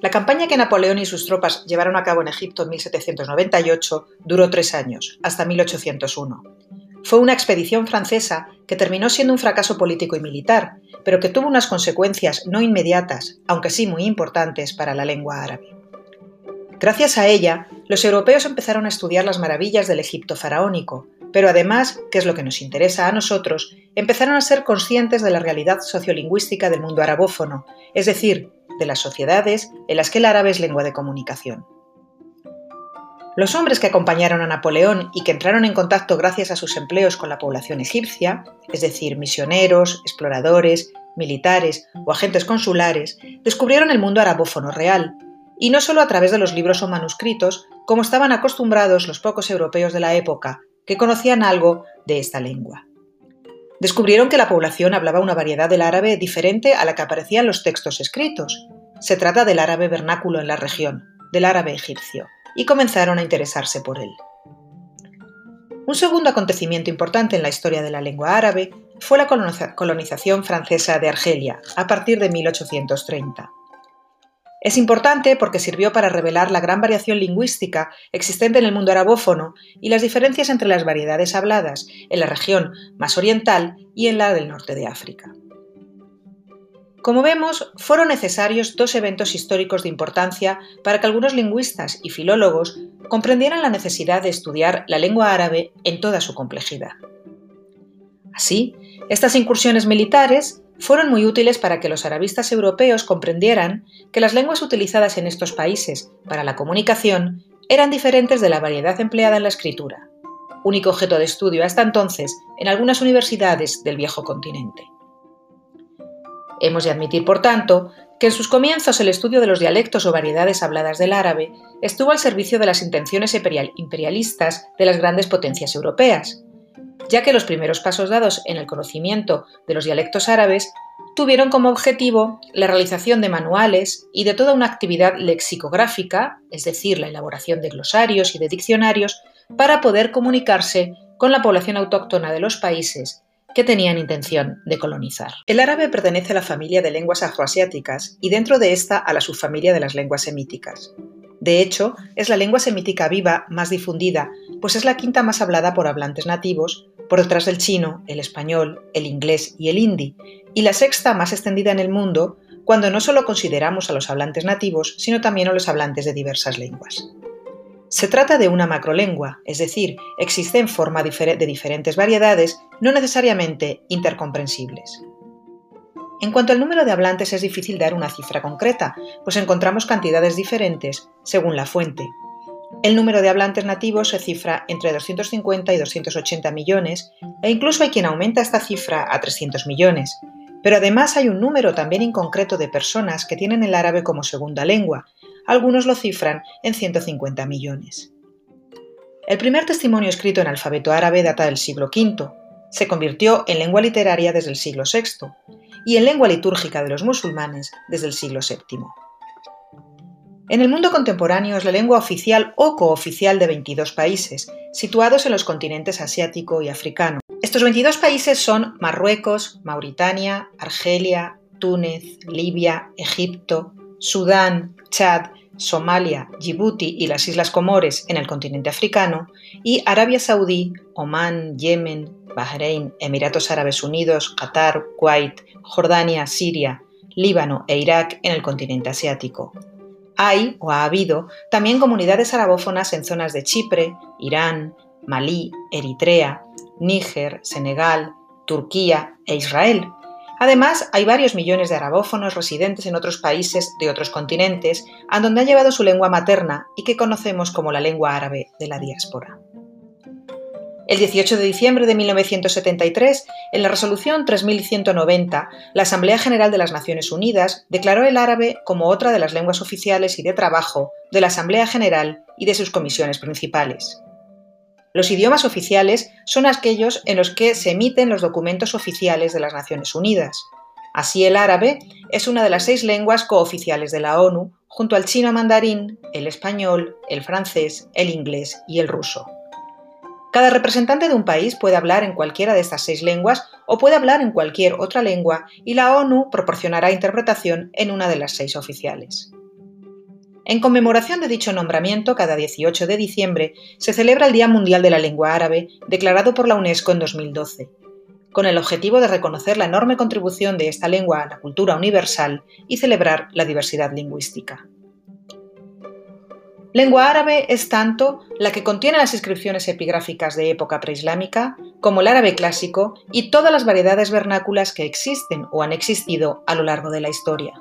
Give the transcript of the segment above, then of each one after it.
La campaña que Napoleón y sus tropas llevaron a cabo en Egipto en 1798 duró tres años, hasta 1801. Fue una expedición francesa que terminó siendo un fracaso político y militar, pero que tuvo unas consecuencias no inmediatas, aunque sí muy importantes para la lengua árabe. Gracias a ella, los europeos empezaron a estudiar las maravillas del Egipto faraónico, pero además, que es lo que nos interesa a nosotros, empezaron a ser conscientes de la realidad sociolingüística del mundo arabófono, es decir, de las sociedades en las que el árabe es lengua de comunicación. Los hombres que acompañaron a Napoleón y que entraron en contacto gracias a sus empleos con la población egipcia, es decir, misioneros, exploradores, militares o agentes consulares, descubrieron el mundo arabófono real, y no solo a través de los libros o manuscritos, como estaban acostumbrados los pocos europeos de la época, que conocían algo de esta lengua. Descubrieron que la población hablaba una variedad del árabe diferente a la que aparecía en los textos escritos. Se trata del árabe vernáculo en la región, del árabe egipcio y comenzaron a interesarse por él. Un segundo acontecimiento importante en la historia de la lengua árabe fue la colonización francesa de Argelia, a partir de 1830. Es importante porque sirvió para revelar la gran variación lingüística existente en el mundo arabófono y las diferencias entre las variedades habladas en la región más oriental y en la del norte de África. Como vemos, fueron necesarios dos eventos históricos de importancia para que algunos lingüistas y filólogos comprendieran la necesidad de estudiar la lengua árabe en toda su complejidad. Así, estas incursiones militares fueron muy útiles para que los arabistas europeos comprendieran que las lenguas utilizadas en estos países para la comunicación eran diferentes de la variedad empleada en la escritura, único objeto de estudio hasta entonces en algunas universidades del viejo continente. Hemos de admitir, por tanto, que en sus comienzos el estudio de los dialectos o variedades habladas del árabe estuvo al servicio de las intenciones imperialistas de las grandes potencias europeas, ya que los primeros pasos dados en el conocimiento de los dialectos árabes tuvieron como objetivo la realización de manuales y de toda una actividad lexicográfica, es decir, la elaboración de glosarios y de diccionarios, para poder comunicarse con la población autóctona de los países que tenían intención de colonizar. El árabe pertenece a la familia de lenguas afroasiáticas y dentro de esta a la subfamilia de las lenguas semíticas. De hecho, es la lengua semítica viva más difundida, pues es la quinta más hablada por hablantes nativos, por detrás del chino, el español, el inglés y el hindi, y la sexta más extendida en el mundo, cuando no solo consideramos a los hablantes nativos, sino también a los hablantes de diversas lenguas. Se trata de una macrolengua, es decir, existe en forma de diferentes variedades, no necesariamente intercomprensibles. En cuanto al número de hablantes es difícil dar una cifra concreta, pues encontramos cantidades diferentes según la fuente. El número de hablantes nativos se cifra entre 250 y 280 millones, e incluso hay quien aumenta esta cifra a 300 millones. Pero además hay un número también inconcreto de personas que tienen el árabe como segunda lengua, algunos lo cifran en 150 millones. El primer testimonio escrito en alfabeto árabe data del siglo V, se convirtió en lengua literaria desde el siglo VI y en lengua litúrgica de los musulmanes desde el siglo VII. En el mundo contemporáneo es la lengua oficial o cooficial de 22 países, situados en los continentes asiático y africano. Estos 22 países son Marruecos, Mauritania, Argelia, Túnez, Libia, Egipto, Sudán, Chad, Somalia, Djibouti y las Islas Comores en el continente africano, y Arabia Saudí, Omán, Yemen, Bahrein, Emiratos Árabes Unidos, Qatar, Kuwait, Jordania, Siria, Líbano e Irak en el continente asiático. Hay, o ha habido, también comunidades arabófonas en zonas de Chipre, Irán, Malí, Eritrea, Níger, Senegal, Turquía e Israel, Además, hay varios millones de arabófonos residentes en otros países de otros continentes, a donde han llevado su lengua materna y que conocemos como la lengua árabe de la diáspora. El 18 de diciembre de 1973, en la resolución 3190, la Asamblea General de las Naciones Unidas declaró el árabe como otra de las lenguas oficiales y de trabajo de la Asamblea General y de sus comisiones principales. Los idiomas oficiales son aquellos en los que se emiten los documentos oficiales de las Naciones Unidas. Así el árabe es una de las seis lenguas cooficiales de la ONU, junto al chino mandarín, el español, el francés, el inglés y el ruso. Cada representante de un país puede hablar en cualquiera de estas seis lenguas o puede hablar en cualquier otra lengua y la ONU proporcionará interpretación en una de las seis oficiales. En conmemoración de dicho nombramiento, cada 18 de diciembre se celebra el Día Mundial de la Lengua Árabe, declarado por la UNESCO en 2012, con el objetivo de reconocer la enorme contribución de esta lengua a la cultura universal y celebrar la diversidad lingüística. Lengua árabe es tanto la que contiene las inscripciones epigráficas de época preislámica como el árabe clásico y todas las variedades vernáculas que existen o han existido a lo largo de la historia.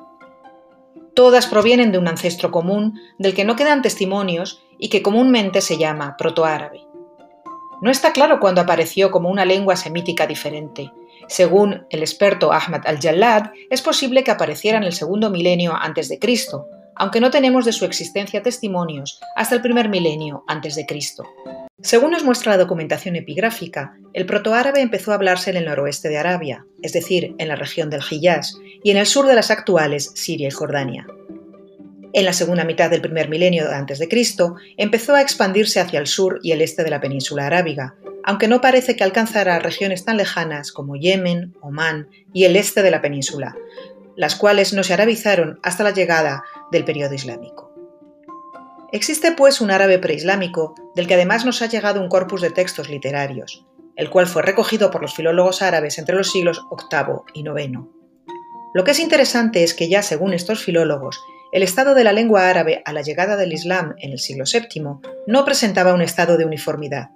Todas provienen de un ancestro común del que no quedan testimonios y que comúnmente se llama protoárabe. No está claro cuándo apareció como una lengua semítica diferente. Según el experto Ahmad al-Jallad, es posible que apareciera en el segundo milenio antes de Cristo, aunque no tenemos de su existencia testimonios hasta el primer milenio antes de Cristo. Según nos muestra la documentación epigráfica, el protoárabe empezó a hablarse en el noroeste de Arabia, es decir, en la región del Hiyaz, y en el sur de las actuales Siria y Jordania. En la segunda mitad del primer milenio antes de Cristo, empezó a expandirse hacia el sur y el este de la península arábiga, aunque no parece que alcanzara regiones tan lejanas como Yemen, Omán y el este de la península, las cuales no se arabizaron hasta la llegada del periodo islámico. Existe pues un árabe preislámico del que además nos ha llegado un corpus de textos literarios, el cual fue recogido por los filólogos árabes entre los siglos VIII y IX. Lo que es interesante es que ya según estos filólogos, el estado de la lengua árabe a la llegada del Islam en el siglo VII no presentaba un estado de uniformidad,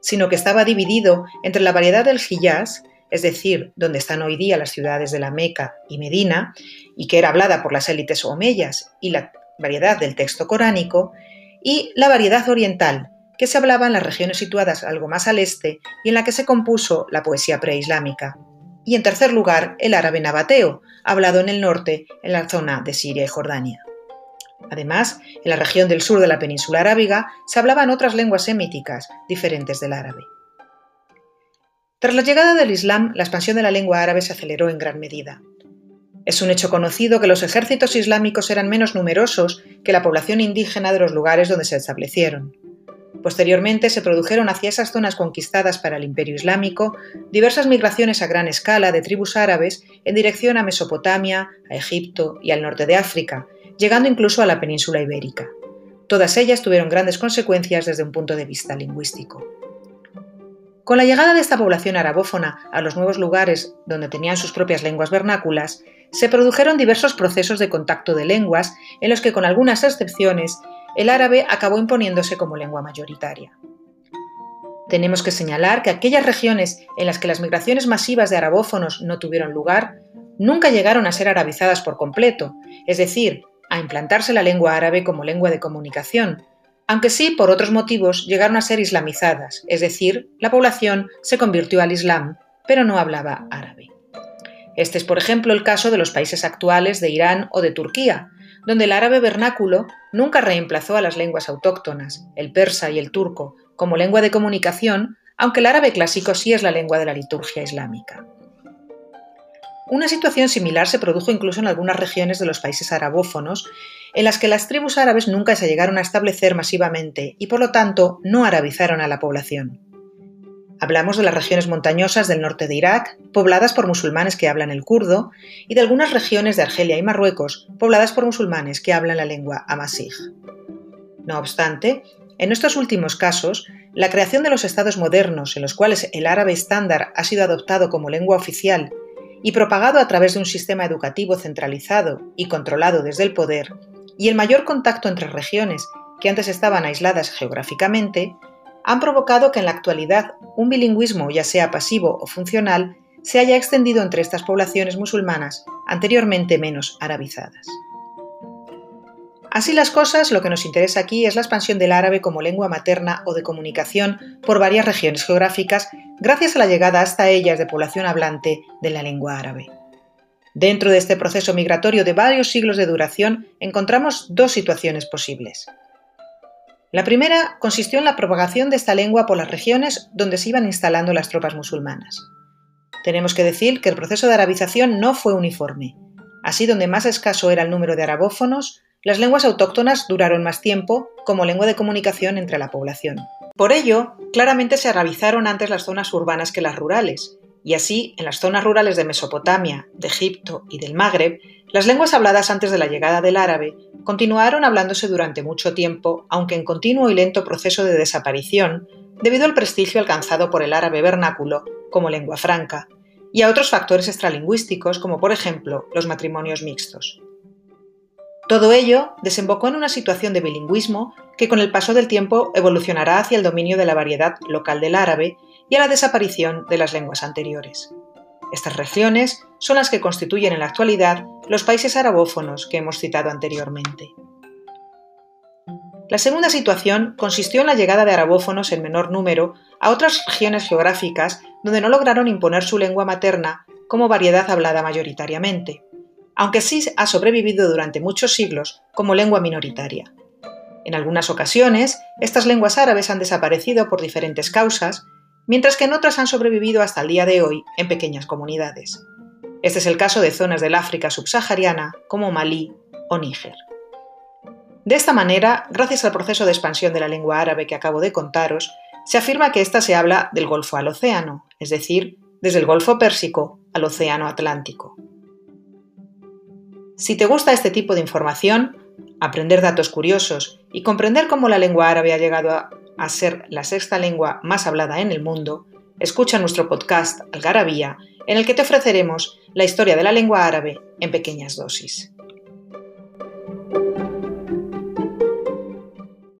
sino que estaba dividido entre la variedad del Hijaz, es decir, donde están hoy día las ciudades de la Meca y Medina, y que era hablada por las élites omeyas, y la variedad del texto coránico, y la variedad oriental, que se hablaba en las regiones situadas algo más al este y en la que se compuso la poesía preislámica. Y en tercer lugar, el árabe nabateo, hablado en el norte, en la zona de Siria y Jordania. Además, en la región del sur de la península arábiga se hablaban otras lenguas semíticas diferentes del árabe. Tras la llegada del Islam, la expansión de la lengua árabe se aceleró en gran medida. Es un hecho conocido que los ejércitos islámicos eran menos numerosos que la población indígena de los lugares donde se establecieron. Posteriormente se produjeron hacia esas zonas conquistadas para el imperio islámico diversas migraciones a gran escala de tribus árabes en dirección a Mesopotamia, a Egipto y al norte de África, llegando incluso a la península ibérica. Todas ellas tuvieron grandes consecuencias desde un punto de vista lingüístico. Con la llegada de esta población arabófona a los nuevos lugares donde tenían sus propias lenguas vernáculas, se produjeron diversos procesos de contacto de lenguas en los que, con algunas excepciones, el árabe acabó imponiéndose como lengua mayoritaria. Tenemos que señalar que aquellas regiones en las que las migraciones masivas de arabófonos no tuvieron lugar, nunca llegaron a ser arabizadas por completo, es decir, a implantarse la lengua árabe como lengua de comunicación, aunque sí por otros motivos llegaron a ser islamizadas, es decir, la población se convirtió al Islam, pero no hablaba árabe. Este es, por ejemplo, el caso de los países actuales de Irán o de Turquía, donde el árabe vernáculo nunca reemplazó a las lenguas autóctonas, el persa y el turco, como lengua de comunicación, aunque el árabe clásico sí es la lengua de la liturgia islámica. Una situación similar se produjo incluso en algunas regiones de los países arabófonos, en las que las tribus árabes nunca se llegaron a establecer masivamente y por lo tanto no arabizaron a la población. Hablamos de las regiones montañosas del norte de Irak, pobladas por musulmanes que hablan el kurdo, y de algunas regiones de Argelia y Marruecos, pobladas por musulmanes que hablan la lengua amasij. No obstante, en estos últimos casos, la creación de los estados modernos en los cuales el árabe estándar ha sido adoptado como lengua oficial y propagado a través de un sistema educativo centralizado y controlado desde el poder, y el mayor contacto entre regiones que antes estaban aisladas geográficamente, han provocado que en la actualidad un bilingüismo, ya sea pasivo o funcional, se haya extendido entre estas poblaciones musulmanas anteriormente menos arabizadas. Así las cosas, lo que nos interesa aquí es la expansión del árabe como lengua materna o de comunicación por varias regiones geográficas gracias a la llegada hasta ellas de población hablante de la lengua árabe. Dentro de este proceso migratorio de varios siglos de duración encontramos dos situaciones posibles. La primera consistió en la propagación de esta lengua por las regiones donde se iban instalando las tropas musulmanas. Tenemos que decir que el proceso de arabización no fue uniforme. Así donde más escaso era el número de arabófonos, las lenguas autóctonas duraron más tiempo como lengua de comunicación entre la población. Por ello, claramente se arabizaron antes las zonas urbanas que las rurales, y así, en las zonas rurales de Mesopotamia, de Egipto y del Magreb, las lenguas habladas antes de la llegada del árabe continuaron hablándose durante mucho tiempo, aunque en continuo y lento proceso de desaparición, debido al prestigio alcanzado por el árabe vernáculo como lengua franca, y a otros factores extralingüísticos como por ejemplo los matrimonios mixtos. Todo ello desembocó en una situación de bilingüismo que con el paso del tiempo evolucionará hacia el dominio de la variedad local del árabe y a la desaparición de las lenguas anteriores. Estas regiones son las que constituyen en la actualidad los países arabófonos que hemos citado anteriormente. La segunda situación consistió en la llegada de arabófonos en menor número a otras regiones geográficas donde no lograron imponer su lengua materna como variedad hablada mayoritariamente, aunque sí ha sobrevivido durante muchos siglos como lengua minoritaria. En algunas ocasiones, estas lenguas árabes han desaparecido por diferentes causas, mientras que en otras han sobrevivido hasta el día de hoy en pequeñas comunidades. Este es el caso de zonas del África subsahariana como Malí o Níger. De esta manera, gracias al proceso de expansión de la lengua árabe que acabo de contaros, se afirma que ésta se habla del Golfo al Océano, es decir, desde el Golfo Pérsico al Océano Atlántico. Si te gusta este tipo de información, aprender datos curiosos y comprender cómo la lengua árabe ha llegado a, a ser la sexta lengua más hablada en el mundo, escucha nuestro podcast Algarabía, en el que te ofreceremos la historia de la lengua árabe en pequeñas dosis.